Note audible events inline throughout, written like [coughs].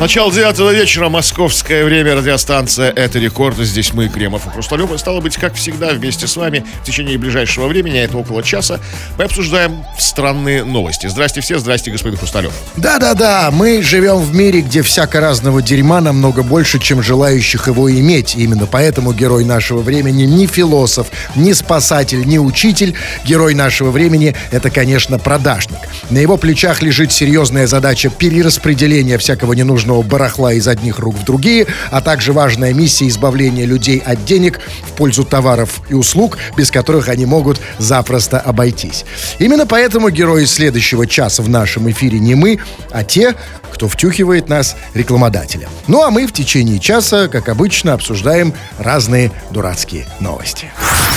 Начало девятого вечера, московское время, радиостанция «Это рекорд». Здесь мы, Кремов и Хрусталев. И стало быть, как всегда, вместе с вами в течение ближайшего времени, а это около часа, мы обсуждаем странные новости. Здрасте все, здрасте, господин Хрусталев. Да-да-да, мы живем в мире, где всяко разного дерьма намного больше, чем желающих его иметь. Именно поэтому герой нашего времени не философ, не спасатель, не учитель. Герой нашего времени — это, конечно, продажник. На его плечах лежит серьезная задача перераспределения всякого ненужного ненужного барахла из одних рук в другие, а также важная миссия избавления людей от денег в пользу товаров и услуг, без которых они могут запросто обойтись. Именно поэтому герои следующего часа в нашем эфире не мы, а те, кто втюхивает нас рекламодателя. Ну а мы в течение часа, как обычно, обсуждаем разные дурацкие новости.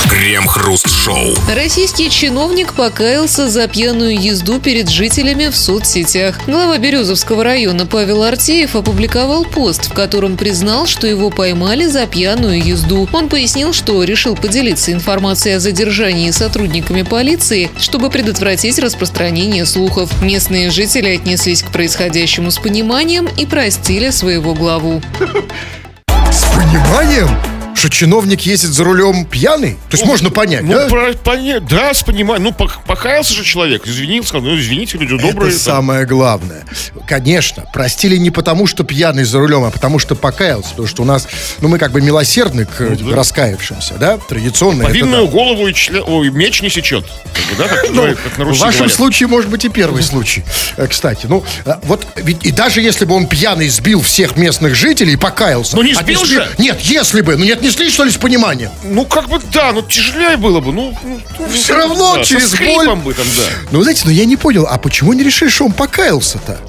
Крем-хруст-шоу. Российский чиновник покаялся за пьяную езду перед жителями в соцсетях. Глава Березовского района Павел Артеев опубликовал пост, в котором признал, что его поймали за пьяную езду. Он пояснил, что решил поделиться информацией о задержании сотрудниками полиции, чтобы предотвратить распространение слухов. Местные жители отнеслись к происходящему с пониманием и простили своего главу. С пониманием? Что чиновник ездит за рулем пьяный? То есть можно понять, Ну, да? про- поня- да, с пониманием. Ну, пок- покаялся же человек, извинился, сказал, ну, извините, люди добрые. Это там. самое главное. Конечно, простили не потому, что пьяный за рулем, а потому что покаялся. Потому что у нас, ну, мы как бы милосердны к да. раскаявшимся, да? Традиционно. Повинную да. голову и чле- ой, меч не сечет. Да, как, [laughs] Ну, как на в вашем говорят. случае, может быть, и первый случай. Э, Кстати, ну, э, вот ведь и даже если бы он пьяный сбил всех местных жителей и покаялся. Ну, не сбил же! Нет, если бы. Ну, не отнеслись, что ли, с пониманием? Ну, как бы, да, ну, тяжелее было бы. Ну, ну, ну, Все равно да, через боль. бы там, да. Ну, знаете, ну я не понял, а почему не решили, что он покаялся-то?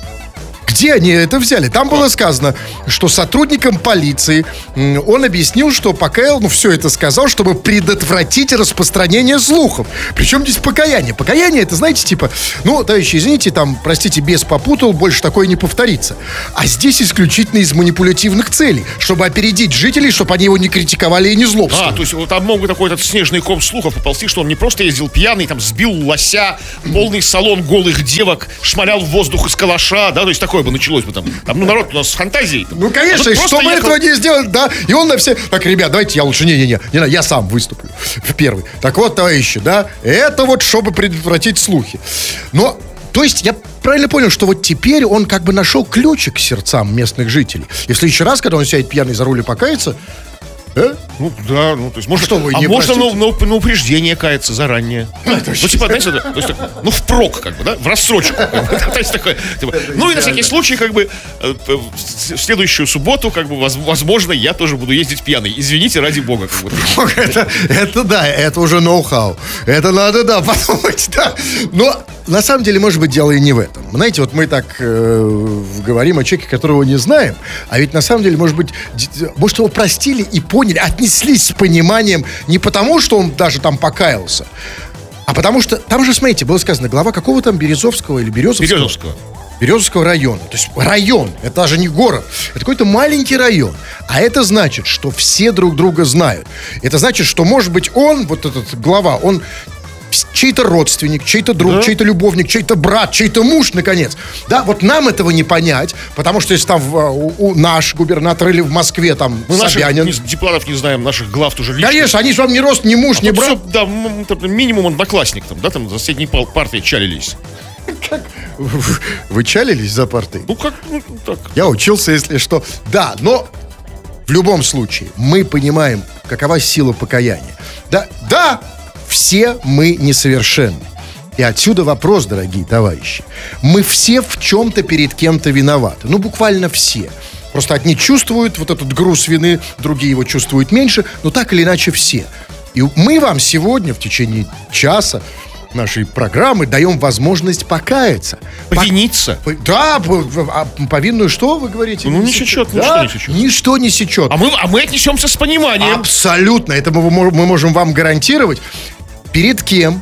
Где они это взяли? Там было сказано, что сотрудникам полиции он объяснил, что покаял, ну все это сказал, чтобы предотвратить распространение слухов. Причем здесь покаяние? Покаяние это, знаете, типа, ну, товарищи, извините, там, простите, без попутал, больше такое не повторится. А здесь исключительно из манипулятивных целей, чтобы опередить жителей, чтобы они его не критиковали и не злобствовали. А, то есть вот там мог бы такой этот снежный ком слухов поползти, что он не просто ездил пьяный, там сбил лося, полный салон голых девок, шмалял в воздух из калаша, да, то есть такое бы началось бы там. Там, ну, народ у нас с фантазией. Ну, конечно, и тут чтобы просто этого не сделать, да. И он на все... Так, ребят, давайте я лучше... Не-не-не, не я сам выступлю в первый. Так вот, товарищи, да, это вот чтобы предотвратить слухи. Но, то есть, я правильно понял, что вот теперь он как бы нашел ключик к сердцам местных жителей. И в следующий раз, когда он сядет пьяный за руль и покается, э, Ну, да, ну, то есть, может, что вы а не можно простите? на, на- на упреждение каяться заранее. Ну, типа, знаете, это, то есть, ну, впрок, как бы, да, в рассрочку. [laughs] То есть, такое, типа, ну, и на всякий случай, как бы, э, э, в следующую субботу, как бы, воз- возможно, я тоже буду ездить пьяный. Извините, ради бога. [laughs] это да, это уже ноу-хау. Это надо, да, [laughs] подумать, да. Но на самом деле, может быть, дело и не в этом. Знаете, вот мы так э, говорим о человеке, которого не знаем, а ведь на самом деле, может быть, может, его простили и поняли, отнеслись с пониманием не потому, что он даже там покаялся, а потому что, там же, смотрите, было сказано, глава какого там Березовского или Березовского? Березовского. Березовского района. То есть район, это даже не город, это какой-то маленький район. А это значит, что все друг друга знают. Это значит, что, может быть, он, вот этот глава, он чей-то родственник, чей-то друг, Да. чей-то любовник, чей-то брат, чей-то муж, наконец. Да, вот нам этого не понять, потому что если там а, у, у наш губернатор или в Москве там Мы наших Собянин. не- дипломатов не знаем, наших глав тоже лично. Конечно, они же вам не рост, не муж, не Вот брат. всё, да, минимум одноклассник там, да, там за соседней партией чалились. Вы чалились за партой? Ну, как, ну, так. Я учился, если что. Да, но в любом случае мы понимаем, какова сила покаяния. Да, да, все мы несовершенны. И отсюда вопрос, дорогие товарищи. Мы все в чем-то перед кем-то виноваты. Ну, буквально все. Просто одни чувствуют вот этот груз вины, другие его чувствуют меньше, но так или иначе все. И мы вам сегодня в течение часа нашей программы даем возможность покаяться. Повиниться. По- Да, по- а повинную что вы говорите? Ну, не сечет, ничто Да, не сечет. Ничто не сечет. А мы, а мы отнесемся с пониманием. Абсолютно. Это мы, мы можем вам гарантировать. Перед кем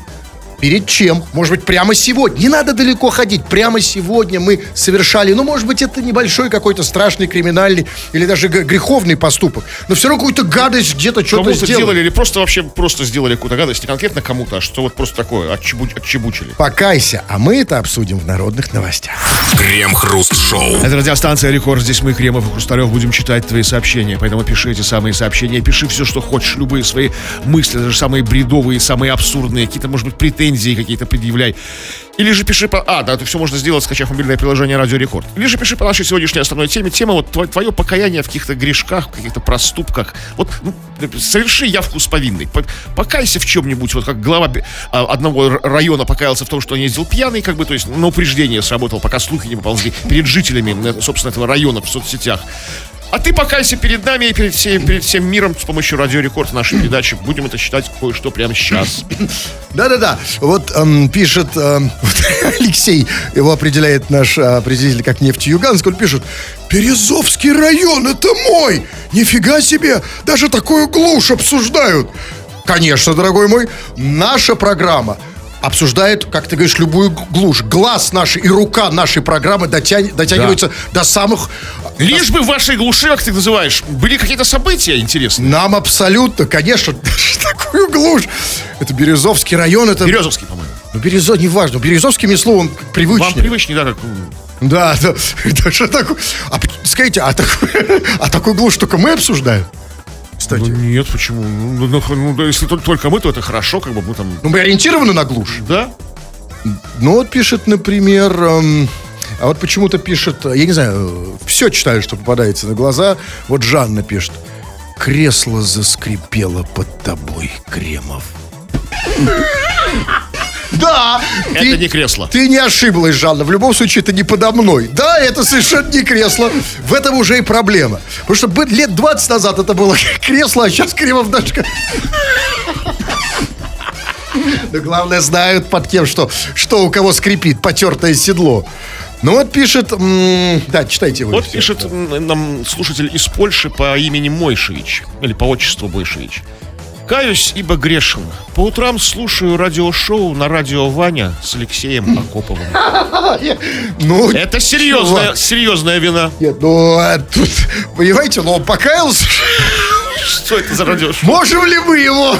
Перед чем? Может быть, прямо сегодня. Не надо далеко ходить. Прямо сегодня мы совершали, ну, может быть, это небольшой какой-то страшный криминальный или даже греховный поступок. Но все равно какую-то гадость где-то что-то Кому-то сделали. делали или просто вообще просто сделали какую-то гадость, не конкретно кому-то, а что вот просто такое, отчебу- отчебучили. Покайся, а мы это обсудим в народных новостях. Крем-хруст-шоу. Это радиостанция Рекорд. Здесь мы, Кремов и Хрусталев, будем читать твои сообщения. Поэтому пиши эти самые сообщения. Пиши все, что хочешь. Любые свои мысли, даже самые бредовые, самые абсурдные. Какие-то, может быть, претензии какие-то предъявляй. Или же пиши по... А, да, это все можно сделать, скачав мобильное приложение Радио Рекорд. Или же пиши по нашей сегодняшней основной теме. Тема вот тво- твое покаяние в каких-то грешках, в каких-то проступках. Вот ну, соверши явку с повинной. По- Покайся в чем-нибудь. Вот как глава а, одного района покаялся в том, что он ездил пьяный, как бы, то есть на упреждение сработал, пока слухи не поползли перед жителями, собственно, этого района в соцсетях. А ты покайся перед нами и перед всем, перед всем миром с помощью Радио Рекорд нашей передачи. Будем это читать кое-что прямо сейчас. [clears throat] Да-да-да. Вот эм, пишет эм, [laughs] вот Алексей, его определяет наш э, определитель как нефтеюганск, он пишет, Березовский район, это мой! Нифига себе, даже такую глушь обсуждают. Конечно, дорогой мой, наша программа обсуждает, как ты говоришь, любую глушь. Глаз нашей и рука нашей программы дотя- дотягиваются до самых... Лишь бы в вашей глуши, как ты называешь, были какие-то события интересные. Нам абсолютно, конечно, [laughs] такую глушь. Это Березовский район, это... Березовский, по-моему. Ну, Березо, неважно. Березовский мне словом привычнее. Вам привычнее, да, как... м, Да, да. [laughs] да что такое? А, скажите, а, такой, [laughs] а такую глушь только мы обсуждаем? Кстати. Ну, Ну, нет, почему? Ну, ну, ну, да, если только, мы, то это хорошо, как бы мы там... мы ориентированы на глушь. Да? Ну, вот пишет, например... эм, а вот почему-то пишет, я не знаю, все читаю, что попадается на глаза. Вот Жанна пишет. Кресло заскрипело под тобой, Кремов. Да! Это не кресло. Ты не ошиблась, Жанна. В любом случае, это не подо мной. Да, это совершенно не кресло. В этом уже и проблема. Потому что лет 20 назад это было [laughs] кресло, а сейчас Кремов даже... как- [laughs] Но главное, знают под кем, что, что у кого скрипит потертое седло. Ну вот пишет... да, читайте вы. Вот всё. пишет м, нам слушатель из Польши по имени Мойшевич, или по отчеству Мойшевич. Каюсь, ибо грешен. По утрам слушаю радиошоу на радио Ваня с Алексеем Акоповым. [laughs] Ну, Это серьезная, серьезная вина. Нет, ну, а тут, понимаете, ну, он покаялся. Что это за радиошоу? Можем ли мы его...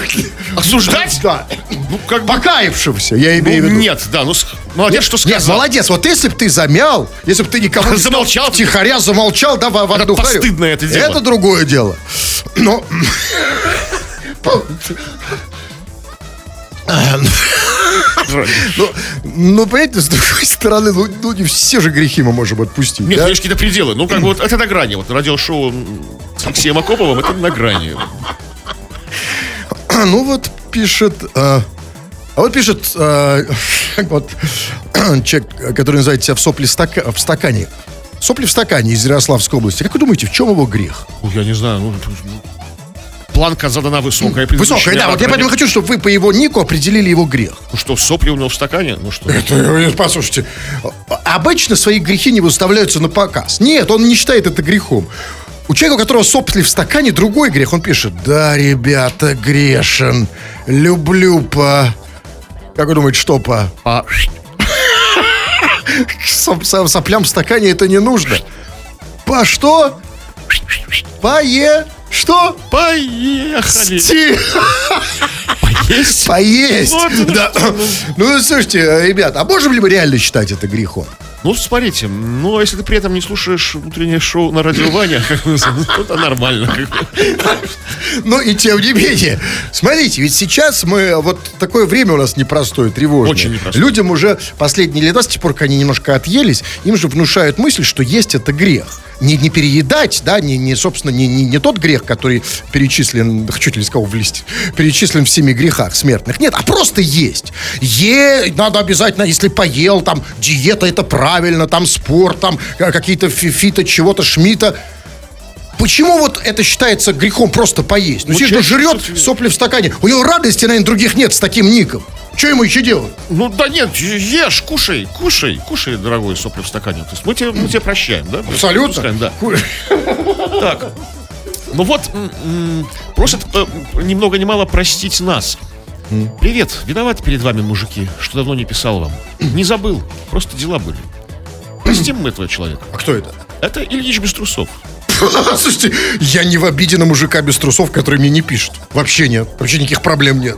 Осуждать? Да. Ну, как бы... Я ну, имею в виду. нет, да, ну, с- молодец, что Нет, сказал. молодец. Вот если бы ты замял, если бы ты никого не сказал, Замолчал. Тихоря замолчал, да, в, в одну харю. постыдно это дело. Это другое дело. Но... Ну, ну, понимаете, с другой стороны, ну, ну, не все же грехи мы можем отпустить. Нет, да? есть какие-то пределы. Ну, как бы вот это на грани. Вот радиошоу с Алексеем Акоповым, это на грани. [clears throat] Ну вот пишет... э, а вот пишет э, вот [clears throat] человек, который называет себя в сопле стака- в стакане. Сопли в стакане из Ярославской области. Как вы думаете, в чем его грех? Я не знаю, ну, планка задана высокая. Высокая, да. Вот я поэтому хочу, чтобы вы по его нику определили его грех. Ну что, сопли у него в стакане? Ну что? Это, послушайте, обычно свои грехи не выставляются на показ. Нет, он не считает это грехом. У человека, у которого сопли в стакане, другой грех. Он пишет, да, ребята, грешен. Люблю по... Как вы думаете, что по... [laughs] Со- соплям в стакане это не нужно. По что? Пое... Что? поехали. Ти- Есть? Поесть. Вот, Да. Ну, слушайте, ребят, а можем ли мы реально считать это грехом? Ну, смотрите, ну, а если ты при этом не слушаешь утреннее шоу на радио Ваня, [laughs] ну, это нормально. Но и тем не менее, смотрите, ведь сейчас мы, вот такое время у нас непростое, тревожное. Очень непростое. Людям уже последние лета, с тех пор, как они немножко отъелись, им же внушают мысль, что есть это грех. Не, не переедать, да, не, не собственно, не, не, не тот грех, который перечислен, чуть ли кого влезть, перечислен в семи грехах смертных. Нет, а просто есть. Е, надо обязательно, если поел, там, диета это правильно, там, спорт, там, э, какие-то фи- фито, чего-то, шмита. Почему вот это считается грехом просто поесть? Ну, Ну, человек жрет сопли в стакане. У него радости, наверное, других нет с таким ником. Что ему еще делать? Ну да нет, ешь, кушай, кушай, кушай, дорогой сопли в стакане. То есть мы тебе, мы тебе прощаем, да? Пускаем, да. [laughs] Так. Ну вот, просят э, ни много ни мало простить нас. Привет, виноват перед вами, мужики, что давно не писал вам. Не забыл, просто дела были. Простим мы этого человека. А кто это? Это Ильич без трусов. [laughs] Слушайте, я не в обиде на мужика без трусов, который мне не пишет. Вообще нет. Вообще никаких проблем нет.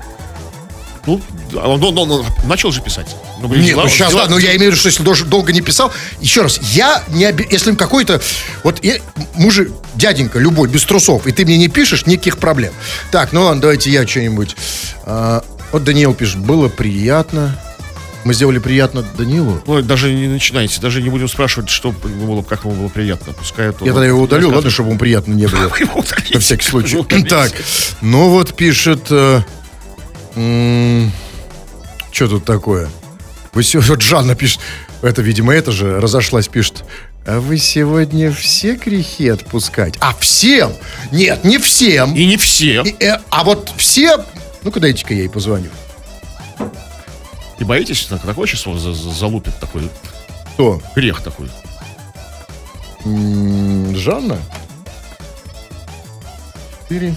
Ну, он, он- он- он начал же писать. Ну, блин, Нет, дела- ну сейчас, дела- да, но я имею в виду, что если дож- долго не писал, еще раз, я не оби- если какой-то, вот я- мужик, дяденька любой, без трусов, и ты мне не пишешь, никаких проблем. Так, ну ладно, давайте я что-нибудь. А, вот Даниил пишет, было приятно. Мы сделали приятно Данилу. Ой, даже не начинайте, даже не будем спрашивать, что ему было, как ему было приятно. Пускай это Я тогда его удалю, ладно, чтобы ему приятно не было. [laughs] На всякий случай. Удалите. Так, ну вот пишет... что тут такое? Вы все, вот Жанна пишет, это, видимо, это же разошлась, пишет. А вы сегодня все грехи отпускать? А всем? Нет, не всем. И не все. И, э, а вот все... Ну-ка, дайте-ка я ей позвоню. И боитесь, что такое сейчас вас за- за- залупит такой Кто? грех такой? М, Жанна? Четыре.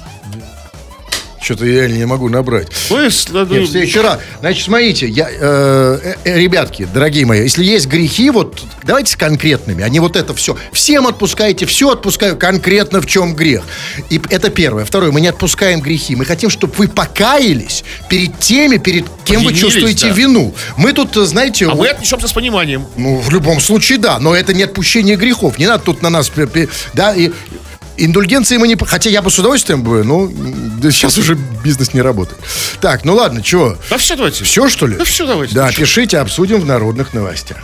Что-то я реально не могу набрать. Ну, если, ну, Нет, в следующий раз. Значит, смотрите, я, э, э, ребятки, дорогие мои, если есть грехи, вот давайте с конкретными, а не вот это все. Всем отпускаете, все отпускаю, конкретно в чем грех. И это первое. Второе, мы не отпускаем грехи. Мы хотим, чтобы вы покаялись перед теми, перед кем вы чувствуете да. вину. Мы тут, э, знаете... а вот- мы отнесемся с пониманием. ну, в любом случае, да. Но это не отпущение грехов. Не надо тут на нас... Да, и индульгенции мы не... Хотя я бы с удовольствием бы, но да, сейчас уже бизнес не работает. Так, ну ладно, чего? Да все, давайте. Все, что ли? Да всё, давайте. Да, Ну, чё? пишите, обсудим в народных новостях.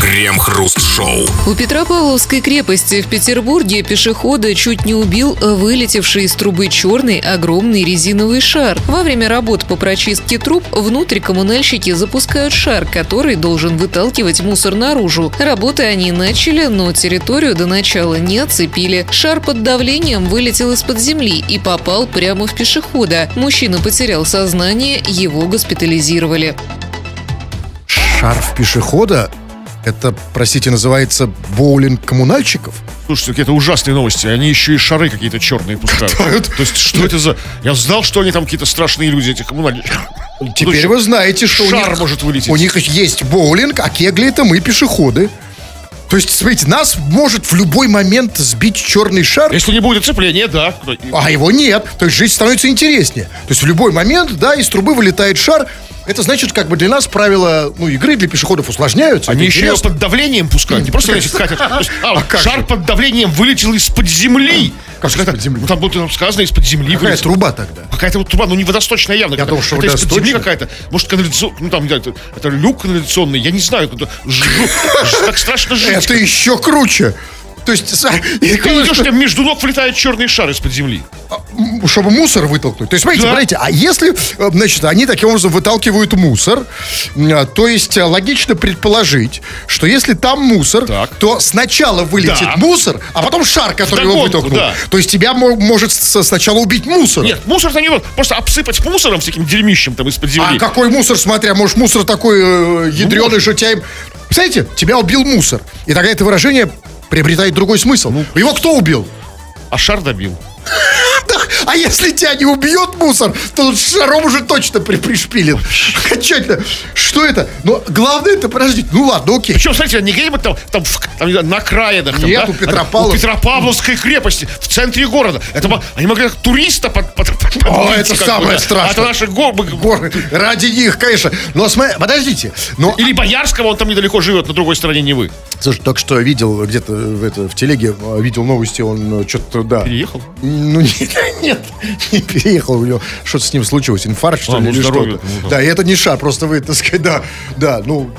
Крем-хруст-шоу. У Петропавловской крепости в Петербурге пешехода чуть не убил вылетевший из трубы черный огромный резиновый шар. Во время работ по прочистке труб внутрь коммунальщики запускают шар, который должен выталкивать мусор наружу. Работы они начали, но территорию до начала не оцепили. Шар под давлением вылетел из-под земли и попал прямо в пешехода. Мужчина потерял сознание, его госпитализировали. Шарф пешехода, это, простите, называется боулинг коммунальщиков? Слушайте, какие-то ужасные новости. Они еще и шары какие-то черные пускают. Пускают. То есть, что это за... Я знал, что они там какие-то страшные люди, эти коммунальники. Теперь Слушай, вы знаете, что у шар них, может вылететь. у них есть боулинг, а кегли это мы пешеходы. То есть, смотрите, нас может в любой момент сбить черный шар, Если не будет оцепления, да. а его нет. То есть жизнь становится интереснее. То есть в любой момент, да, из трубы вылетает шар. Это значит, как бы для нас правила ну, игры для пешеходов усложняются. Они еще ее под давлением пускают. Не просто, значит, есть, [laughs] а, шар под давлением вылетел из-под земли. Как же из-под земли? Там было сказано, из-под земли Какая труба тогда? Какая-то вот труба, ну не водосточная явно. Я думал, что это из-под земли водосточная. какая-то. Может, канализационная, ну там, это, люк канализационный, я не знаю. [laughs] Так страшно жить. Это еще круче. То есть, и Ты идешь, что- между ног влетает черный шар из-под земли. м, чтобы мусор вытолкнуть. То есть, смотрите, Да. смотрите, а если, э, значит, они таким образом выталкивают мусор, а, то есть э, логично предположить, что если там мусор, Так. то сначала вылетит Да. мусор, а потом шар, который его Вдогонку, вытолкнул. да. То есть тебя мо- может сначала убить мусор. Нет, мусор-то не. Просто обсыпать мусором всяким дерьмищем там из-под земли. А какой мусор, смотря, может, мусор такой э, ядреный, что тебя... Представляете, тебя убил мусор. И тогда это выражение приобретает другой смысл. Его кто убил? А шар добил. А если тебя не убьет мусор, то тут шаром уже точно при пришпилен. Что это? Но главное это, подождите, ну ладно, окей. Причем, смотрите, не где-нибудь там, там, там, не на краинах. Там, Нет, да? у Петропавлов- У Петропавловской крепости, в центре города. Это они могли как туриста под, под, под- О, это самое страшное. Это наши го- бы- Горы, ради них, конечно. Но смотри, подождите. Но, Или Боярского, он там недалеко живет, на другой стороне Невы. слушай, только что видел где-то в, это, в телеге, видел новости, он э, что-то, да. Переехал? Ну, нет, [laughs] нет, не переехал, у него что-то с ним случилось, инфаркт, что А, ли, ну, или что-то. ну, да. И это не шар, просто вы, так сказать, да, да, ну...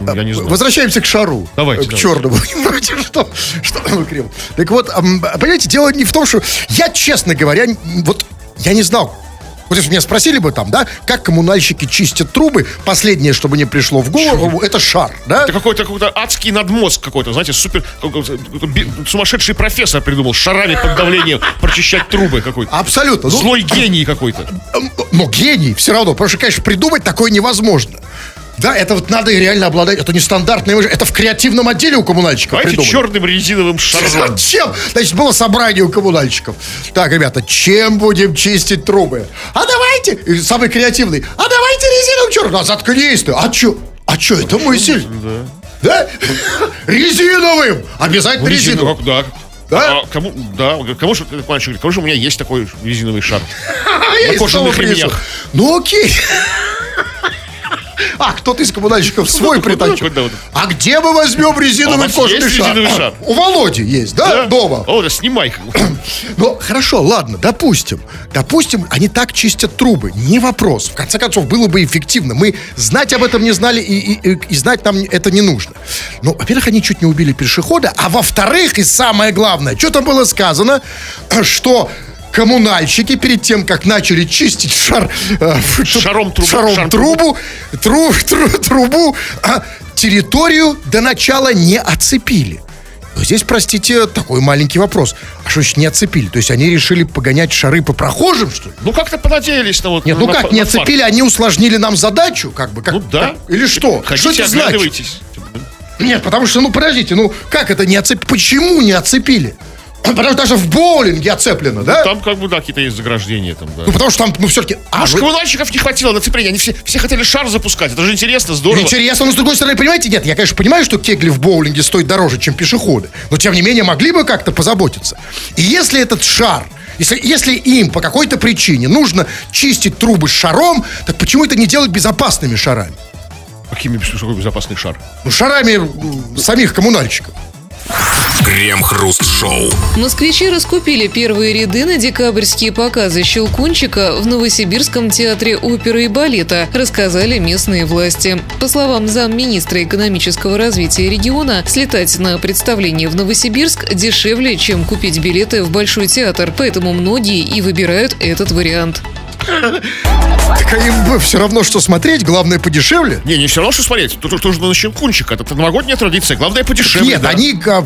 Ну, я не знаю. Возвращаемся к шару. Давайте, К давайте. черному. [laughs] Понимаете, что, что крем. Так вот, понимаете, дело не в том, что... Я, честно говоря, вот я не знал, вот если меня спросили бы там, да, как коммунальщики чистят трубы, последнее, что бы мне пришло в голову, это шар, да? Это какой-то какой-то адский надмозг какой-то, знаете, супер сумасшедший профессор придумал шарами под давлением прочищать трубы какой-то. Абсолютно. Ну, Злой гений какой-то. Но гений все равно, потому что, конечно, придумать такое невозможно. Да, это вот надо и реально обладать. Это не стандартное мышление. Это в креативном отделе у коммунальщиков Давайте придумали. черным резиновым шаром. Зачем? [laughs] Значит, было собрание у коммунальщиков. Так, ребята, чем будем чистить трубы? А давайте, и самый креативный, а давайте резиновым черным. А заткнись ты. А чё? А чё, это мысль? [laughs] Да. Резиновым! Обязательно резиновым. Резиновый, да. Да? А кому, да, кому же, мальчик, говорит, кому же у меня есть такой резиновый шар? [laughs] На кожаных ремнях. Ну окей. [laughs] А, кто-то из коммунальщиков свой притащил. А где мы возьмем А резиновый кожаный шар? У Володи есть, да, дома? О, снимай. [clears throat] Ну, хорошо, ладно, допустим. Допустим, они так чистят трубы. Не вопрос. В конце концов, было бы эффективно. Мы знать об этом не знали, и, и- знать нам это не нужно. Ну, во-первых, они чуть не убили пешехода, а во-вторых, и самое главное, что там было сказано, [clears throat] что коммунальщики перед тем, как начали чистить шар, э, Шаром трубу, шаром шар трубу, тру- тру- трубу, а, территорию до начала не оцепили. Но Здесь, простите, такой маленький вопрос. А что значит не оцепили? То есть они решили погонять шары по прохожим, что ли? Ну, как-то понадеялись на вот... Нет, ну на- как, на не фарт. оцепили, они усложнили нам задачу, как бы. Как, Ну да. как- или что? Ходите, что это значит? Нет, потому что, ну, подождите, ну, как это не оцепили? Почему не оцепили? Потому что даже в боулинге оцеплено, да? Там как бы, да, какие-то есть заграждения там, да. Ну, потому что там, ну, все-таки... А, Может, вы- коммунальщиков не хватило на цепление. Они все, все хотели шар запускать. Это же интересно, здорово. Интересно, но с другой стороны, понимаете, нет, я, конечно, понимаю, что кегли в боулинге стоят дороже, чем пешеходы, но тем не менее могли бы как-то позаботиться. И если этот шар, если, если им по какой-то причине нужно чистить трубы шаром, так почему это не делать безопасными шарами? Какими какой безопасный шар? Ну, шарами самих коммунальщиков. Крем-хруст-шоу. Москвичи раскупили первые ряды на декабрьские показы «Щелкунчика» в Новосибирском театре оперы и балета, рассказали местные власти. По словам замминистра экономического развития региона, слетать на представление в Новосибирск дешевле, чем купить билеты в Большой театр, поэтому многие и выбирают этот вариант. Так а им все равно, что смотреть, главное подешевле. Не, не все равно, что смотреть. Тут тоже на щелкунчик. Это новогодняя традиция. Главное, подешевле. Нет, да. они, а,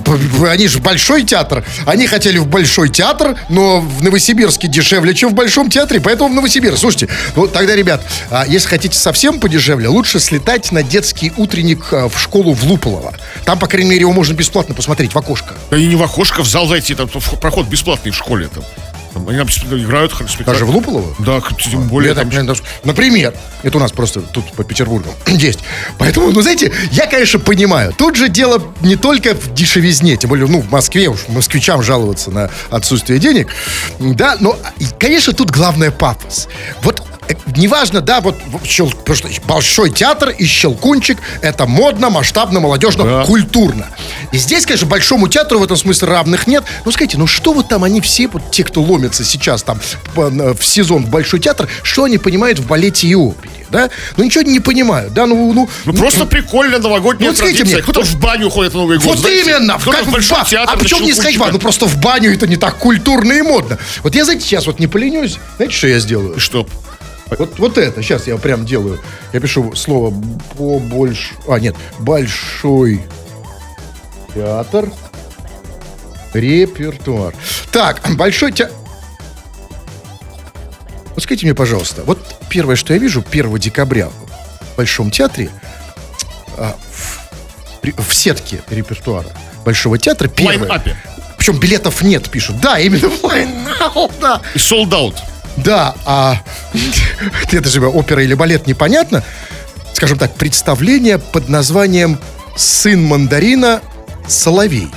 они же Большой театр. Они хотели в Большой театр, но в Новосибирске дешевле, чем в Большом театре, поэтому в Новосибирск. Слушайте, ну тогда, ребят, а, если хотите совсем подешевле, лучше слетать на детский утренник а, в школу в Луполово. Там, по крайней мере, его можно бесплатно посмотреть в окошко. Да и не в окошко, в зал зайти. Там проход бесплатный в школе. Там. Там они там играют спектакль. Даже в Луполово? Да, тем более Я там... даже- Например, это у нас просто тут по Петербургу [clears throat] есть. Поэтому, ну, знаете, я, конечно, понимаю. Тут же дело не только в дешевизне, тем более, ну, в Москве уж москвичам жаловаться на отсутствие денег. Да, но, и, конечно, тут главное пафос. Вот э, Неважно, да, вот щел- большой театр и щелкунчик это модно, масштабно, молодежно, Да. культурно. И здесь, конечно, большому театру в этом смысле равных нет. Ну, скажите, ну что вот там они все, вот те, кто ломятся сейчас там в сезон в большой театр, что они понимают в балете и опере, да? Ну, ничего не понимают, да, ну, ну, Ну, просто прикольно, новогодняя Ну, традиция. мне, Кто-то в баню ходит на Новый год. вот знаете? именно, в, как в в большой ба- театр А почему не сказать в баню? Ну просто в баню это не так культурно и модно. Вот я, знаете, сейчас вот не поленюсь. Знаете, что я сделаю? Что? Вот, вот это, сейчас я прям делаю. Я пишу слово побольше. А, нет, большой театр. Репертуар. Так, большой театр. Вот скажите мне, пожалуйста, вот первое, что я вижу 1 декабря в Большом театре, а, в, в сетке репертуара Большого театра, первое. Причем билетов нет, пишут. Да, именно в лайн да. И sold out. Да, а [laughs] это же опера или балет непонятно. Скажем так, представление под названием «Сын мандарина Соловей».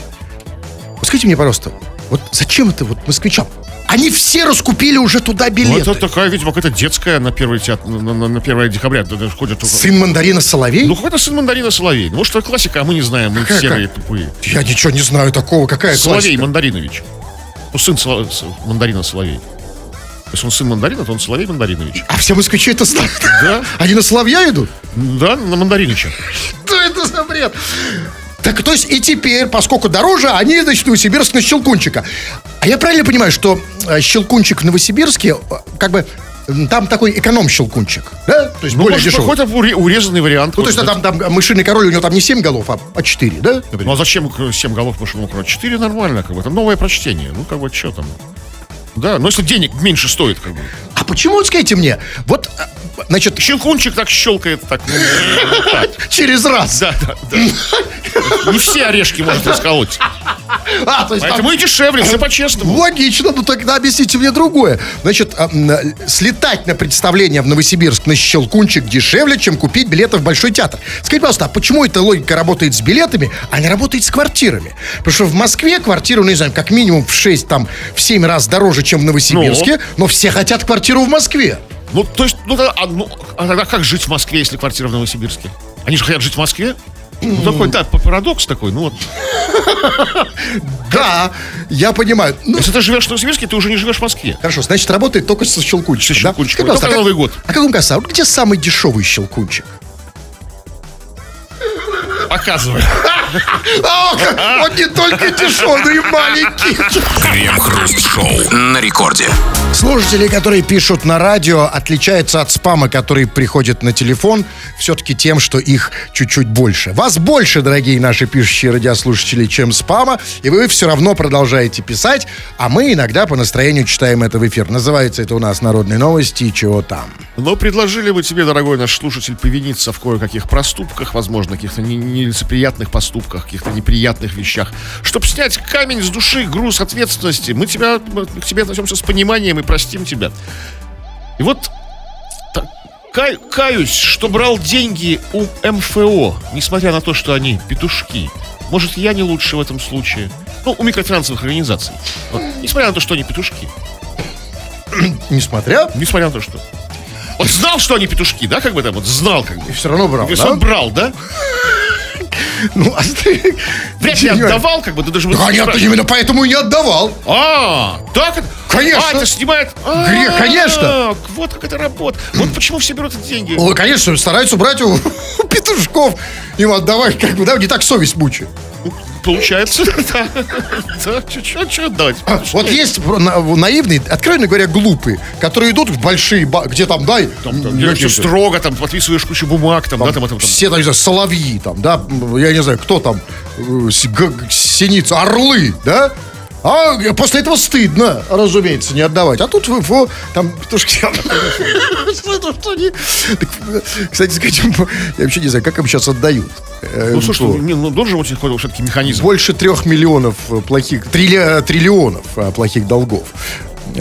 Вот скажите мне, пожалуйста, вот зачем это вот москвичам? Они все раскупили уже туда Ну, билеты. это такая, видимо, какая-то детская на 1, театр, на, на, на 1 декабря. Ходят только- Сын мандарина Соловей? Ну, какой-то сын мандарина Соловей. Ну, может, это классика, а мы не знаем. Мы Какая- серые тупые. Я ничего не знаю такого. Какая Соловей классика? Мандаринович. Ну, сын Соло- мандарина Соловей. Если он сын мандарина, то он Соловей Мандаринович. А все москвичи это знают? Да. Они на Соловья идут? Да, на Мандариныча. Что это за бред? Так, то есть и теперь, поскольку дороже, они, значит, Новосибирск на Щелкунчика. А я правильно понимаю, что Щелкунчик в Новосибирске, э, как бы, там такой эконом-щелкунчик, да? То есть Ну, более может, дешевый. уре- урезанный вариант. Ну, то есть там, там мышиный король, у него там не 7 голов, а, а 4, да? Ну, а зачем 7 голов машину кроме? 4 нормально, как бы. Это новое прочтение. Ну, как бы, что там? Да, но если денег меньше стоит, как бы. А почему, скажите мне, вот, а, значит, Щелкунчик так щелкает, так. ну, через раз. Да, да, да. Не все орешки может расколоть. А, то есть там- Поэтому и дешевле, все по-честному. Логично, ну тогда объясните мне другое. Значит, а, а, слетать на представление в Новосибирск на Щелкунчик дешевле, чем купить билеты в Большой театр. Скажите, пожалуйста, а почему эта логика работает с билетами, а не работает с квартирами? Потому что в Москве квартиру, ну, не знаю, как минимум в 6, там, в 7 раз дороже, чем в Новосибирске, но все хотят квартиру в Москве. Ну, то есть, ну, а, ну, а тогда как жить в Москве, если квартира в Новосибирске? Они же хотят жить в Москве? Ну, такой, да, парадокс такой, ну вот. [laughs] Да, я понимаю. Ну, Если ты живешь в Новосибирске, ты уже не живешь в Москве. Хорошо, значит, работает только со щелкунчиком. Да? щелкунчиком. Скажите, Только пожалуйста, а Новый как- год. А как вам кажется, а вот где самый дешевый щелкунчик? Показывай. [laughs] А, он не только дешевый, но и маленький. Крем-хруст-шоу на рекорде. Слушатели, которые пишут на радио, отличаются от спама, который приходит на телефон, все-таки тем, что их чуть-чуть больше. Вас больше, дорогие наши пишущие радиослушатели, чем спама, и вы все равно продолжаете писать, а мы иногда по настроению читаем это в эфир. Называется это у нас «Народные новости» и чего там. Но предложили бы тебе, дорогой наш слушатель, повиниться в кое-каких проступках, возможно, каких-то не- нелицеприятных поступках, каких-то неприятных вещах. Чтобы снять камень с души, груз ответственности, мы, тебя, мы к тебе относимся с пониманием и простим тебя. И вот та- кай- каюсь, что брал деньги у МФО, несмотря на то, что они петушки. Может, я не лучше в этом случае. Ну, у микрофинансовых организаций. Вот. Несмотря на то, что они петушки. [clears throat] Несмотря, Несмотря на то, что... Вот знал, что они петушки, да, как бы там, вот знал, как бы. все равно брал, Если да? он брал, да? [laughs] Ну, а ты... Вряд ли отдавал, как бы, ты даже... Да, нет, именно поэтому и не отдавал. А, так это? Конечно. А, это снимает... А, Грех, конечно. Вот как это работает. Вот почему все берут эти деньги. Ой, конечно, стараются брать у [laughs] петушков, им отдавать, как бы, да, не так совесть мучает. Получается, [laughs] да. Да, что отдавать? Вот есть на- наивные, откровенно говоря, глупые, которые идут в большие, где там, дай, строго, там, подписываешь кучу бумаг, там, да, там, там, все, там, не знаю, соловьи, там, да, я не знаю, кто там, э, синица, орлы, да, а после этого стыдно, разумеется, не отдавать. А тут вы, во, там петушки. [laughs] [laughs] Что Кстати, сказать, я вообще не знаю, как им сейчас отдают. Э, Ну, слушай, МФО. ну, не, ну, должен быть какой-то все-таки механизм. Больше трех миллионов плохих, трилли- триллионов э, плохих долгов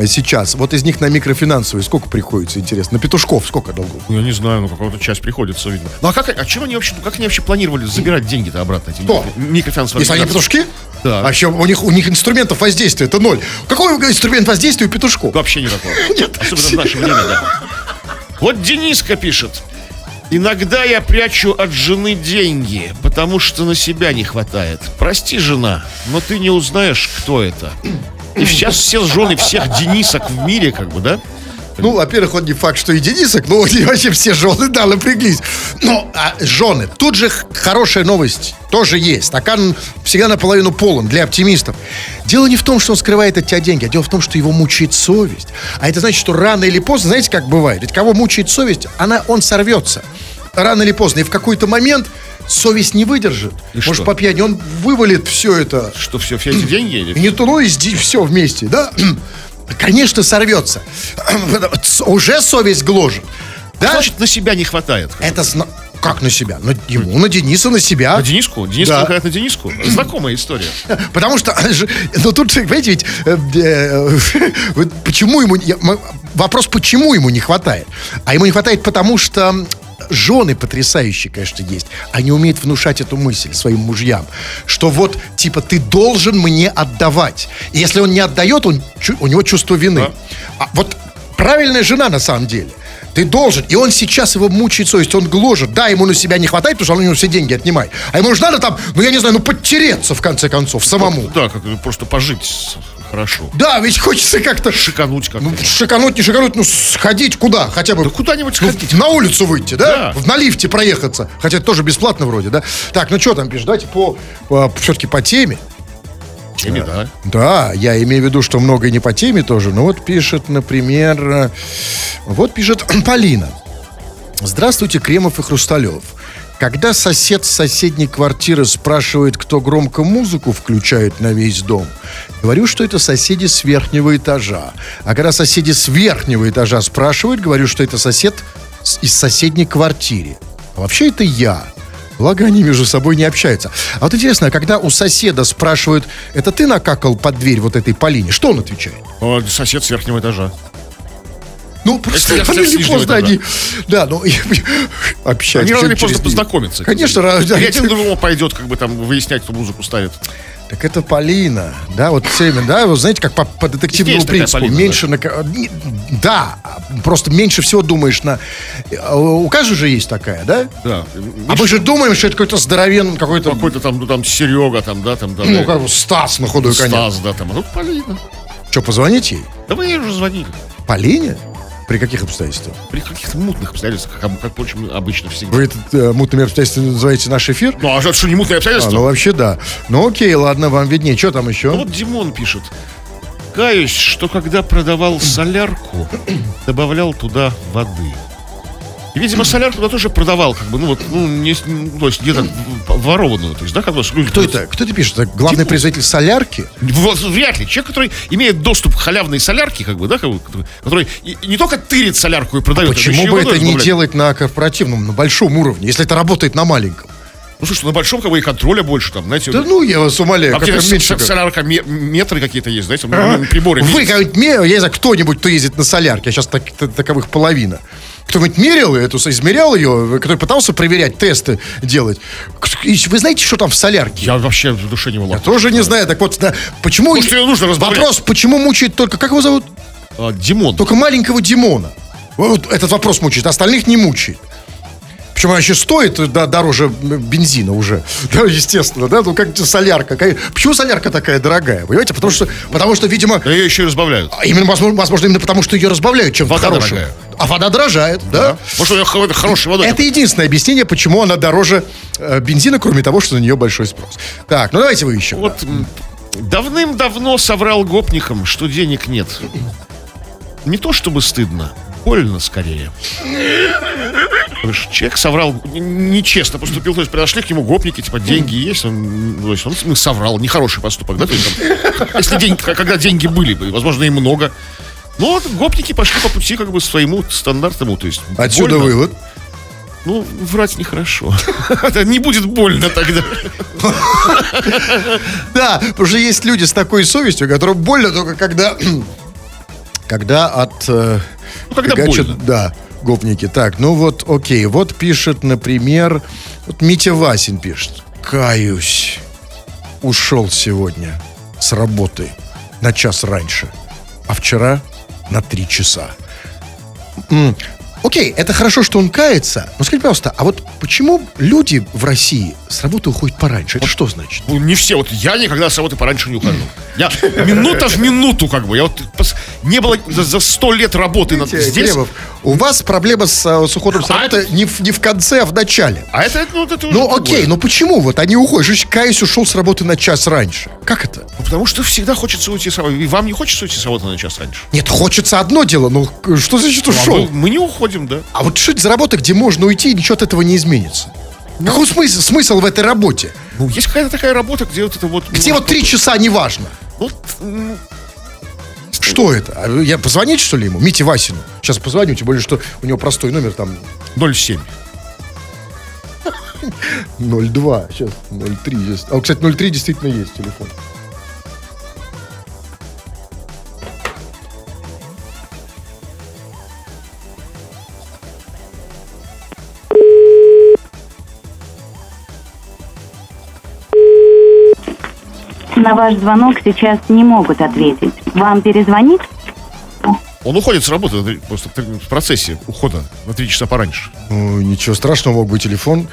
сейчас. Вот из них на микрофинансовые сколько приходится, интересно? На петушков сколько долгов? Ну, я не знаю, ну, какая-то часть приходится, видно. Ну, а как, а чем они вообще, как они вообще планировали забирать деньги-то обратно? Эти Кто? Микрофинансовые Если они петушки? Да. А Вообще, у них, у них инструментов воздействия это ноль. Какой инструмент воздействия у петушков? Вообще никакого. [laughs] Нет. Особенно в наше время, да. Вот Дениска пишет. Иногда я прячу от жены деньги, потому что на себя не хватает. Прости, жена, но ты не узнаешь, кто это. И сейчас все жены всех Денисок в мире, как бы, да? Ну, во-первых, он не факт, что и Денисок, но [laughs] вообще все жены, да, напряглись. Но а, жены, тут же хорошая новость тоже есть. Стакан всегда наполовину полон для оптимистов. Дело не в том, что он скрывает от тебя деньги, а дело в том, что его мучает совесть. А это значит, что рано или поздно, знаете, как бывает? Ведь кого мучает совесть, она, он сорвется. Рано или поздно. И в какой-то момент совесть не выдержит. И Может, что? по пьяни он вывалит все это. Что все, все эти деньги? Или... не то, ну и все вместе, да? [clears throat] Конечно, сорвется. [clears throat] Уже совесть гложет. Да? Значит, на себя не хватает. Это зна- как на себя? На ему, на Дениса, на себя. На Дениску? Дениска Да. какая-то Дениску? [clears throat] Знакомая история. Потому что, ж- ну тут, понимаете, ведь э, э, [laughs] почему ему, вопрос, почему ему не хватает? А ему не хватает потому, что жены потрясающие, конечно, есть. Они умеют внушать эту мысль своим мужьям, что вот, типа, ты должен мне отдавать. И если он не отдает, он, у него чувство вины. А вот правильная жена на самом деле. Ты должен. И он сейчас его мучает совесть, он гложет. Да, ему на себя не хватает, потому что он у него все деньги отнимает. А ему же надо там, ну я не знаю, ну подтереться в конце концов самому. Да, как просто пожить хорошо. Да, ведь хочется как-то Шикануть как-то. ну, шикануть, не шикануть, ну сходить куда? Хотя бы Да куда-нибудь ну, сходить. на улицу выйти, да? Да. На лифте проехаться. Хотя это тоже бесплатно вроде, да? Так, ну что там пишешь? Давайте по, все-таки по теме. Теме, да. Да, я имею в виду, что много и не по теме тоже. Ну вот пишет, например, э, вот пишет [clears throat] Полина. Здравствуйте, Кремов и Хрусталев. Когда сосед с соседней квартиры спрашивает, кто громко музыку включает на весь дом, говорю, что это соседи с верхнего этажа. А когда соседи с верхнего этажа спрашивают, говорю, что это сосед из соседней квартиры. А вообще это я. Благо они между собой не общаются. А вот интересно, а когда у соседа спрашивают, это ты накакал под дверь вот этой Полине, что он отвечает? О, сосед с верхнего этажа. Ну, просто я рано или поздно они... Да, ну, [laughs] общаются. Они рано или поздно познакомятся. Конечно, рано- да. И один другому пойдет, как бы там выяснять, кто музыку ставит. Так это Полина, да, вот все время, да, вот знаете, как по, по детективному Есть принципу, Полина, меньше на, не- да, просто меньше всего думаешь на, у каждого же есть такая, да? Да. А мы же думаем, что это какой-то здоровенный, какой-то, Какой-то там, ну там Серега, там, да, там, да. ну, да. как бы Стас на худой коня. Стас, да, там. А тут Полина. Что, позвонить ей? Да вы ей уже звонили. Полине? При каких обстоятельствах? При каких-то мутных обстоятельствах, как, как впрочем, обычно всегда. Вы этот э, мутными обстоятельствами называете наш эфир? Ну, а что, не мутные А, обстоятельства? ну вообще да. Ну окей, ладно, вам виднее. Что там еще? Ну вот Димон пишет. Каюсь, что когда продавал солярку, добавлял туда воды. И, видимо, солярку туда тоже продавал, как бы, ну вот, ну, не, ну, то есть где-то ворованную, то есть, да, как бы, люди- Кто это? Кто это пишет? Это главный Димон. производитель солярки? Вот, вряд ли. Человек, который имеет доступ к халявной солярке, как бы, да, как бы, который, и- не только тырит солярку и продает, а еще Почему бы это не делать на корпоративном, на большом уровне, если это работает на маленьком? Ну, слушай, на большом, как бы, и контроля больше, там, знаете, Да ну, я вас умоляю, как какие-то меньше. солярка, ме- метры какие-то есть, знаете, ну, приборы. Вы, мерял, я не знаю, кто-нибудь, кто ездит на солярке, а сейчас так- та- таковых половина. Кто-нибудь мерил эту, измерял ее, который пытался проверять, тесты делать. И Вы знаете, что там в солярке? Я вообще в душе не Я влад. тоже не знаю. Так вот, да, почему... Может, ее нужно разбавлять? Вопрос, почему мучает только... Как его зовут? А, Димон. Только маленького Димона. Вот этот вопрос мучает, остальных не мучает. Причем она еще стоит да, дороже бензина уже. [laughs] Да, естественно, да? Ну, как солярка. Как- Почему солярка такая дорогая? Понимаете? Потому что, потому что видимо, Да ее еще и разбавляют. а Именно, возможно, возможно, именно потому, что ее разбавляют чем-то Вода хорошим. дорогая. А вода дорожает, да? Может, у нее хороший водой. Это единственное объяснение, почему она дороже э, бензина, кроме того, что на нее большой спрос. Так, ну давайте вы еще. Вот давным-давно соврал гопникам, что денег нет. Не то чтобы стыдно, больно скорее. Человек соврал, нечестно поступил, то есть подошли к нему гопники, типа, деньги есть, он, то есть он ну, соврал, нехороший поступок, да, то есть, там, если деньги, когда деньги были бы, возможно, и много. Но вот гопники пошли по пути как бы своему стандартному, то есть Отсюда больно. вывод. Ну, врать нехорошо. [laughs] Не будет больно тогда. [laughs] Да, потому что есть люди с такой совестью, которым больно только когда... [clears throat] Когда от... э, Ну, когда больно. Да, гопники. Так, ну вот, окей. Вот пишет, например... Вот Митя Васин пишет. Каюсь. Ушел сегодня с работы на час раньше. А вчера на три часа. Окей, это хорошо, что он кается. Но скажите, пожалуйста, а вот почему люди в России с работы уходят пораньше? Это что значит? Ну, не все. Вот я никогда с работы пораньше не ухожу. Я минута в минуту, как бы. Я вот не было за- сто лет работы над- здесь. Кремов, у вас проблема с, э, с уходом с А работы не, в, не в конце, а в начале. А это, ну, это уже Ну другое. окей, но почему вот они уходят? Значит, Каюсь ушел с работы на час раньше. Как это? Ну, потому что всегда хочется уйти с работы. И вам не хочется уйти с работы на час раньше? Нет, хочется одно дело, но что значит А ушел? мы, мы не уходим, да. А вот что это за работа, где можно уйти, и ничего от этого не изменится? Какой смысл, смысл в этой работе? Ну, есть какая-то такая работа, где вот это вот... Где ну, вот три часа неважно. Вот, м, Что это? А Я позвонить, что ли, ему? Мите Васину. Сейчас позвоню, тем более, что у него простой номер там 0,7. 02. Сейчас 03. Сейчас. А, кстати, 03 действительно есть телефон. На ваш звонок сейчас не могут ответить. Вам перезвонить? Он уходит с работы просто в процессе ухода на три часа пораньше. Ну, ничего страшного, мог бы телефон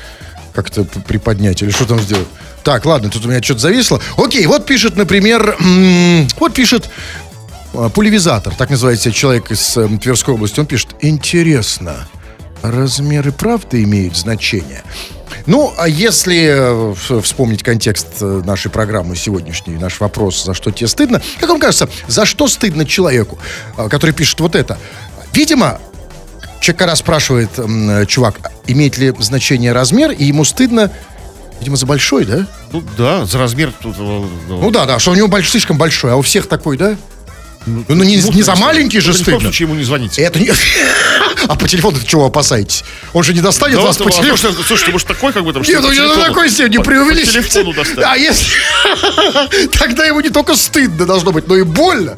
как-то приподнять или что там сделать. Так, ладно, тут у меня что-то зависло. Окей, вот пишет, например, вот пишет а, пулевизатор, так называется человек из э, Тверской области. Он пишет, интересно, размеры правда имеют значение? Ну, а если э, вспомнить контекст э, нашей программы сегодняшней, наш вопрос, за что тебе стыдно, как вам кажется, за что стыдно человеку, а, который пишет вот это? Видимо, человек раз спрашивает, э, чувак, имеет ли значение размер, и ему стыдно, видимо, за большой, да? Ну да, за размер тут... э, Ну да, да, что у него больш- слишком большой, а у всех такой, да? Ну, не, не за маленький же ни в стыдно. случае ему не звоните. Это не... [laughs] А по телефону чего опасаетесь? Он же не достанет Да вас по а телефону. может, слушайте, может такой как бы там... Нет, ну не на телефону- такой степени, не по- телефону достать. А если... [laughs] Тогда ему не только стыдно должно быть, но и больно.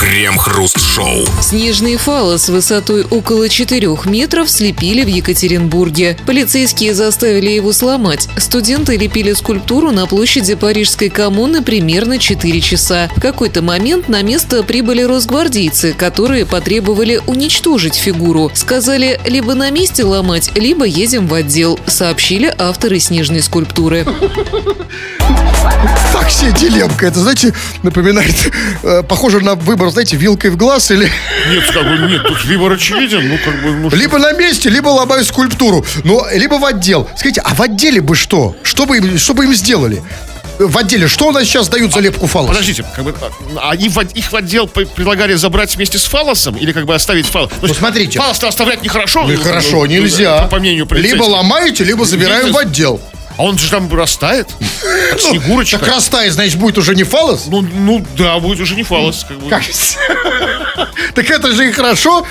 Крем-хруст-шоу. Снежный фалос высотой около 4 метров слепили в Екатеринбурге. Полицейские заставили его сломать. Студенты лепили скульптуру на площади Парижской коммуны примерно 4 часа. В какой-то момент на место прибыли росгвардейцы, которые потребовали уничтожить фигуру. Сказали, либо на месте ломать, либо едем в отдел, сообщили авторы снежной скульптуры. Так себе дилемка. Это, знаете, напоминает... э, похоже на выбор, знаете, вилкой в глаз или... Нет, как бы нет, тут выбор очевиден, ну как бы... Ну, Либо на месте, либо ломаю скульптуру. Ну, либо в отдел. Скажите, а в отделе бы что? Что бы им, что бы им сделали? В отделе что у нас сейчас дают за лепку фалоса? Подождите, как бы, а, они в, их в отдел предлагали забрать вместе с фалосом или как бы оставить фалос? Есть смотрите. Фалос-то оставлять нехорошо. Ну, ну, бы, нельзя. По, мнению Либо ломаете, либо забираем в отдел. А он же там растает, как снегурочка. Так растает, значит, будет уже не фалос? Ну, ну да, будет уже не фалос. Как бы. Так это же и хорошо.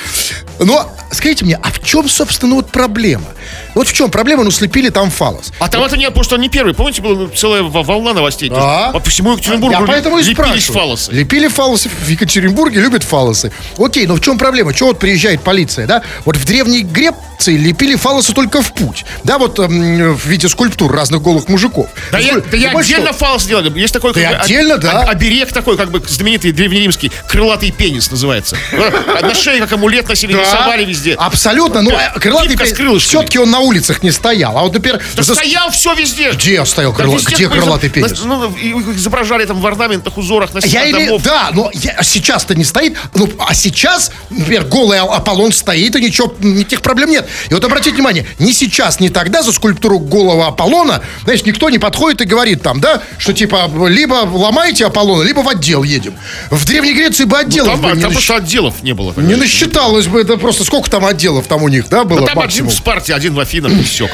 Но скажите мне, а в чем, собственно, вот проблема? Вот в чем проблема? Ну, слепили там фалос. А там это не, потому что он не первый. Помните, была целая волна новостей? Да. По всему Екатеринбургу Я поэтому и лепились фалосы. Лепили фалосы в Екатеринбурге, любят фалосы. Окей, но в чем проблема? Чего вот приезжает полиция, да? Вот в Древней Греции лепили фалосы только в путь. Да, вот эм, в виде скульптур разных голых мужиков. Да, я, да я отдельно что? фалос делали. Есть такой Ты как отдельно, да? об- оберег такой, как бы знаменитый древнеримский, крылатый пенис называется. Э, На шее как амулет носили, рисовали везде. Абсолютно. Ну, а крылатый пенис-. Все-таки он на улицах не стоял. А вот, например, стоял все везде. где стоял Да крыла- везде где крылатый пенис? Ну, изображали там в орнаментах, узорах на Я или... домов. Да, но я- сейчас-то не стоит. Ну, а сейчас, например, голый А- Аполлон стоит, и ничего, никаких проблем нет. И вот обратите внимание, ни сейчас, ни тогда за скульптуру голого Аполлона, знаешь, никто не подходит и говорит там, да, что типа, либо ломаете Аполлона, либо в отдел едем. В Древней Греции бы отделов Там, бы а, не, там насч- отделов не было. не насчиталось бы, это просто сколько там отделов там у них, да, было Да там один максимум? в Спарте, один в Афинах, и все.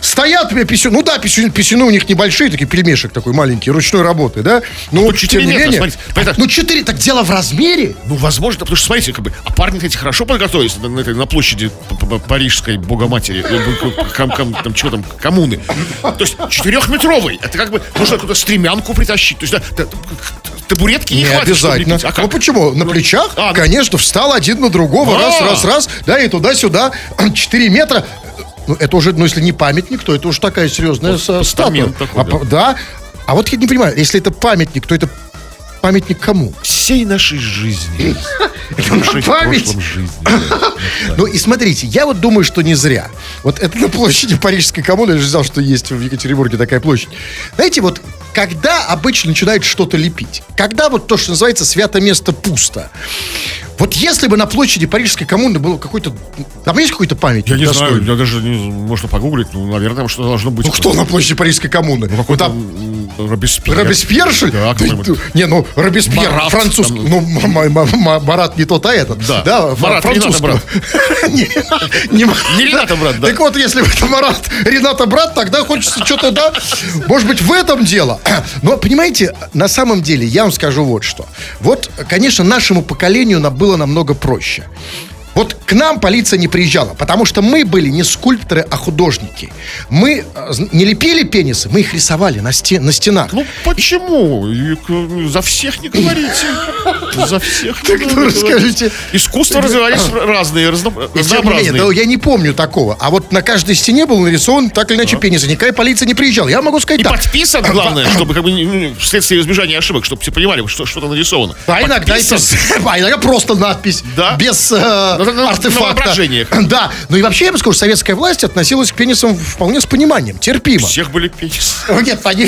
Стоят мне писюны, ну да, писюны, писюны у них небольшие, такие пельмешек такой маленький, ручной работы, да, но тут четыре тем не метра, менее, смотрите, поэтому- ну 4, так дело в размере. Ну, возможно, потому что, смотрите, как бы, а парни эти хорошо подготовились на, на на площади Парижской Богоматери, кам- там, что там, коммуны. То есть, четырехметровый. Это как бы, нужно какую-то стремянку притащить. То есть, да, табуретки не, Не хватит, чтобы обязательно. лепить. А как? ну почему? На плечах, А, ну- конечно, встал один на другого, А. раз, раз, раз, да, и туда-сюда, [clears throat] 4 метра. Ну, это уже, ну, если не памятник, то это уже такая серьезная со- статуя. такой, А, да. по- да. А вот я не понимаю, если это памятник, то это памятник кому? Всей нашей жизни. Нашей [laughs] память. жизни. [laughs] Ну и смотрите, я вот думаю, что не зря. Вот это на площади Парижской коммуны, я же знал, что есть в Екатеринбурге такая площадь. Знаете, вот когда обычно начинают что-то лепить? Когда вот то, что называется свято место пусто? Вот если бы на площади Парижской коммуны было какой-то... Там есть какой-то памятник? Я не знаю, я даже не... Можно погуглить, ну, наверное, там что должно быть. Ну кто на площади Парижской коммуны? Ну, Какой-то там м, Робеспьер. Робеспьер, что ли? Да, Да, [laughs] не, ну, Робеспьер, Марат французский. там. Ну, Марат не тот, а этот. Да. да Марат, французского. Рената [laughs] Не, не Не Рената брат, да. Так вот, если бы это Марат, Рената брат, тогда хочется что-то, да, может быть, в этом дело. Но, понимаете, на самом деле, я вам скажу вот что. Вот, конечно, нашему поколению на- было намного проще. Вот к нам полиция не приезжала, потому что мы были не скульпторы, а художники. Мы э, не лепили пенисы, мы их рисовали на, сте- на стенах. Ну почему? И За всех не говорите. За всех не Так ну говорить. расскажите. Искусства развивались разные, И разнообразные. я не помню такого. А вот на каждой стене был нарисован так или иначе пенис. И никакая полиция не приезжала. Я могу сказать И так. подписан, [coughs] главное, чтобы как бы вследствие избежания ошибок, чтобы все понимали, что что-то нарисовано. А иногда, [laughs] а иногда просто надпись. Да. Без э, на- артефакта. [clears throat] Да. Ну и вообще, я бы сказал, советская власть относилась к пенисам вполне с пониманием. Терпимо. У всех были пенисы. Нет, они...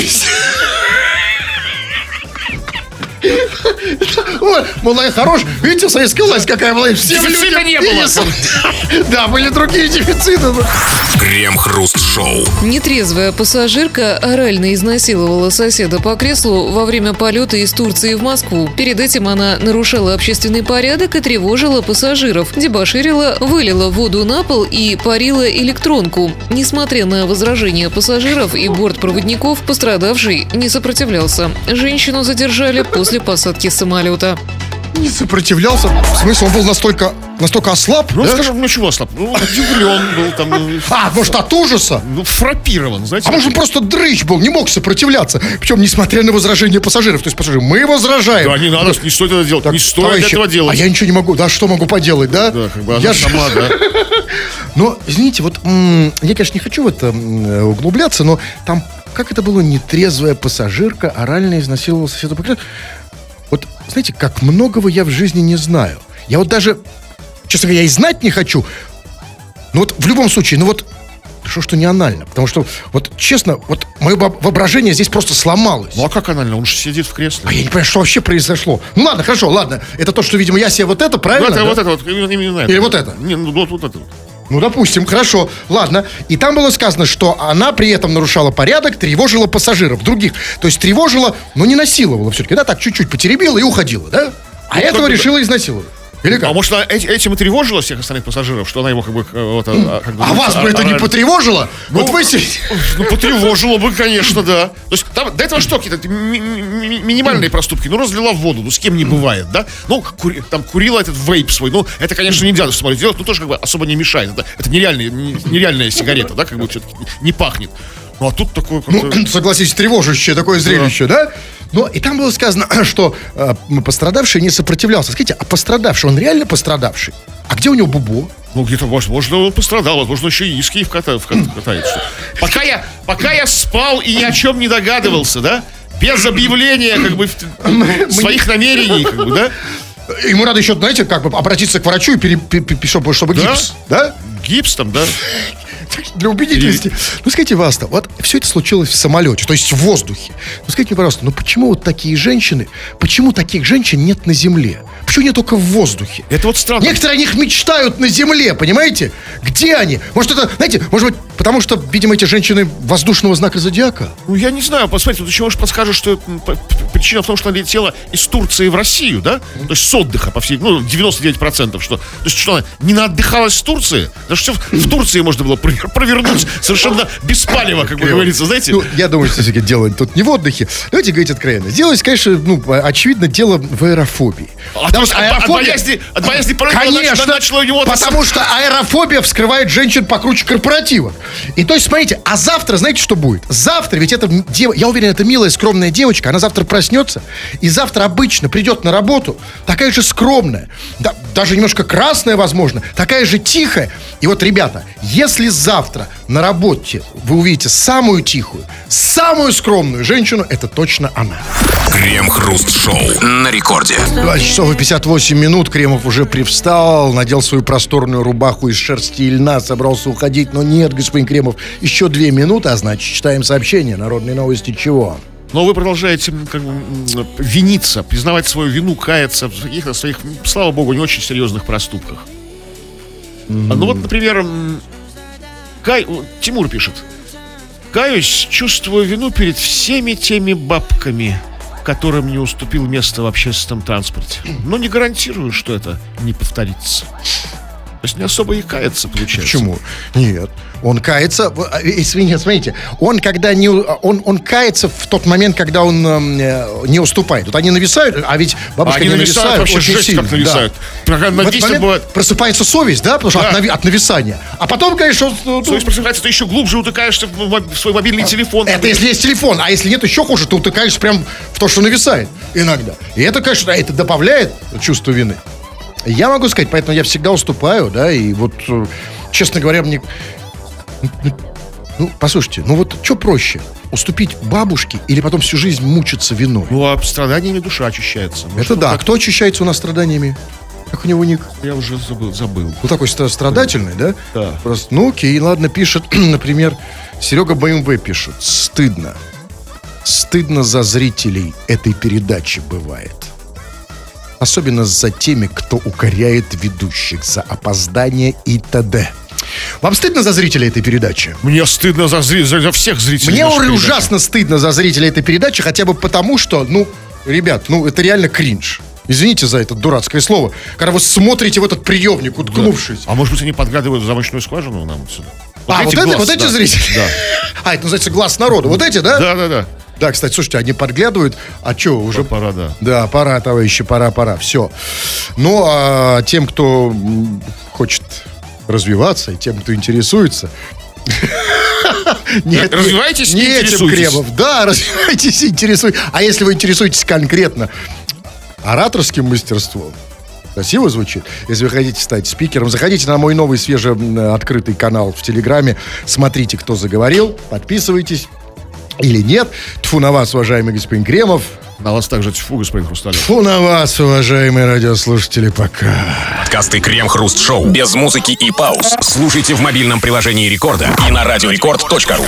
Ой, и хорош. Видите, советская власть какая была. Всем Дефицита людям не было. Да, были другие дефициты. Крем-хруст-шоу. Нетрезвая пассажирка орально изнасиловала соседа по креслу во время полета из Турции в Москву. Перед этим она нарушала общественный порядок и тревожила пассажиров, дебоширила, вылила воду на пол и парила электронку. Несмотря на возражения пассажиров и бортпроводников, пострадавший не сопротивлялся. Женщину задержали после посадки самолета. Не сопротивлялся. В смысле, он был настолько, настолько ослаб? Ну, да? скажем, ну чего, слаб? Ну, удивлен был там, ну, А, может, от ужаса? ну, фрапирован, знаете. А может, он просто дрыщ был, не мог сопротивляться. Причем, несмотря на возражения пассажиров. То есть, пассажиры, мы возражаем. Да, не надо, не стоит это делать, Так, не стоит товарищи, этого делать. А я ничего не могу. Да, что могу поделать, да? Да, как бы я сама, да. [laughs] Но, извините, вот я, конечно, не хочу в это углубляться, но там, как это было, нетрезвая пассажирка орально изнасиловала соседа по креслу. Вот, знаете, как многого я в жизни не знаю. Я вот даже, честно говоря, я и знать не хочу. Но вот в любом случае, ну вот, что, что не анально. Потому что, вот честно, вот мое во- воображение здесь просто сломалось. Ну, а как анально? Он же сидит в кресле. А я не понимаю, что вообще произошло. Ну ладно, хорошо, ладно. Это то, что, видимо, я себе вот это, Ну, правильно? это да? вот это вот, именно, именно это. Или вот это? Не, ну, вот, вот это. вот. Ну, допустим, хорошо, ладно. И там было сказано, что она при этом нарушала порядок, тревожила пассажиров других. То есть тревожила, но не насиловала все-таки, да, так чуть-чуть потеребила и уходила, да? А этого как бы- решила изнасиловать. Или как? А может, она эти- этим и тревожила всех остальных пассажиров, что она его как бы... э, Вот, а, как бы, а вас бы это не орально- потревожило? вот вы. [laughs] Ну, потревожило бы, конечно, да. То есть там до этого что, какие-то ми- ми- ми- минимальные проступки? Ну, разлила в воду, ну, с кем не бывает, да? Ну, кури- там курила этот вейп свой, ну, это, конечно, нельзя в самолете делать, но тоже как бы особо не мешает. Это, это нереальная, не- нереальная сигарета, да, как бы что-то не пахнет. Ну, а тут такое. Ну, [clears throat] согласитесь, тревожащее такое зрелище, да? Но и там было сказано, [clears throat] что э, пострадавший не сопротивлялся. Скажите, а пострадавший, он реально пострадавший? А где у него бубо? Ну, где-то, возможно, он пострадал, возможно, еще и из Киев ката- катается. Пока я, пока я спал и ни о чем не догадывался, да? Без объявления, как бы, своих намерений, как бы, да? [laughs] Ему надо еще, знаете, как бы обратиться к врачу и пере, пе- пе- чтобы, чтобы Да? гипс, да? Гипс там, да? [laughs] Для убедительности. Ну, скажите, Васта, вот все это случилось в самолете, то есть в воздухе. Ну, скажите мне, пожалуйста, ну почему вот такие женщины, почему таких женщин нет на земле? Почему нет только в воздухе? Это вот странно. Некоторые о них мечтают на земле, понимаете? Где они? Может, это, знаете, может быть, потому что, видимо, эти женщины воздушного знака зодиака? Ну, я не знаю, посмотрите, тут еще, может, подскажешь, что причина в том, что она летела из Турции в Россию, да? То есть с отдыха, по всей, ну, 99%, что, то есть что она не наотдыхалась в Турции? Потому что в, в Турции можно было провер- провернуть совершенно без палева, как бы говорится, знаете? Ну, я думаю, что все-таки дело тут не в отдыхе. Давайте говорить откровенно. Дело, конечно, ну, очевидно, дело в аэрофобии. А то есть от, от боязни, от боязни Конечно, начала, начала у него... потому что аэрофобия вскрывает женщин покруче корпоратива. И то есть, смотрите, а завтра, знаете, что будет? Завтра, ведь это, я уверен, это милая, скромная девочка, она завтра проснется, и завтра обычно придет на работу, такая же скромная, да, даже немножко красная, возможно, такая же тихая. И вот, ребята, если завтра на работе вы увидите самую тихую, самую скромную женщину, это точно она. Крем-хруст-шоу. На рекорде. 20 часов и 58 минут. Кремов уже привстал, надел свою просторную рубаху из шерсти и льна, собрался уходить. Но нет, господин Кремов, еще две минуты, а значит, читаем сообщение. Народные новости чего? Но вы продолжаете как бы, виниться, признавать свою вину, каяться в каких-то своих, слава богу, не очень серьезных проступках. А, Ну вот, например, Кай, Тимур пишет. Каюсь, чувствую вину перед всеми теми бабками, которым не уступил место в общественном транспорте. Но не гарантирую, что это не повторится. То есть не особо и каяться получается. Почему? Нет. Он кается, э, извините, смотрите, он когда не, у- он, он кается в тот момент, когда он эм, э, не уступает. Вот они нависают, а ведь бабушка они не нависают, нависают вообще очень жесть сильно. как нависают. Да. На В этот 10 момент бывает. просыпается совесть, да, потому что Да. от, нави- от нависания. А потом, конечно, он, ну, То есть, просыпается, ты еще глубже утыкаешься в, свой мобильный телефон. Это если есть телефон, а если нет, еще хуже, ты утыкаешься прям в то, что нависает иногда. И это, конечно, это добавляет чувство вины. Я могу сказать, поэтому я всегда уступаю, да, и вот, э, честно говоря, мне... ну, Ну, послушайте, ну вот что проще? Уступить бабушке или потом всю жизнь мучиться виной? Ну, а страданиями душа очищается. Может, это да. так- Кто очищается у нас страданиями? Как у него ник? Я уже забыл. забыл. Вот такой страдательный, да? Да. Просто, ну окей, ладно, пишет, [clears throat] например, Серега БМВ пишет. Стыдно. Стыдно за зрителей этой передачи бывает. Особенно за теми, кто укоряет ведущих за опоздание и т.д. Вам стыдно за зрителей этой передачи? Мне стыдно за, зри- за всех зрителей. Мне передачи. ужасно стыдно за зрителей этой передачи, хотя бы потому, что, ну, ребят, ну, это реально кринж. Извините за это дурацкое слово. Когда вы смотрите в этот приемник, уткнувшись. А может быть, они подгадывают в замочную скважину нам отсюда? А, вот, эти это, глаз, вот эти да. зрители? Да. [laughs] А, это называется глаз народа. Вот эти, да? Да, да, да. Да, кстати, слушайте, они подглядывают. А что, уже... Пора, да. Да, пора, товарищи, пора, пора. Все. Ну, а тем, кто хочет развиваться, и тем, кто интересуется... Нет, Развивайтесь не этим. Кремов. Да, развивайтесь интересуйтесь. А если вы интересуетесь конкретно ораторским мастерством, Красиво звучит. Если вы хотите стать спикером, заходите на мой новый свеже м, открытый канал в Телеграме. Смотрите, кто заговорил. Подписывайтесь. Или нет. Тфу на вас, уважаемый господин Кремов. На вас также тьфу, господин Хрусталев. Фу на вас, уважаемые радиослушатели, пока. Подкасты Крем-Хруст Шоу без музыки и пауз. Слушайте в мобильном приложении Рекорда и на радиорекорд.ру.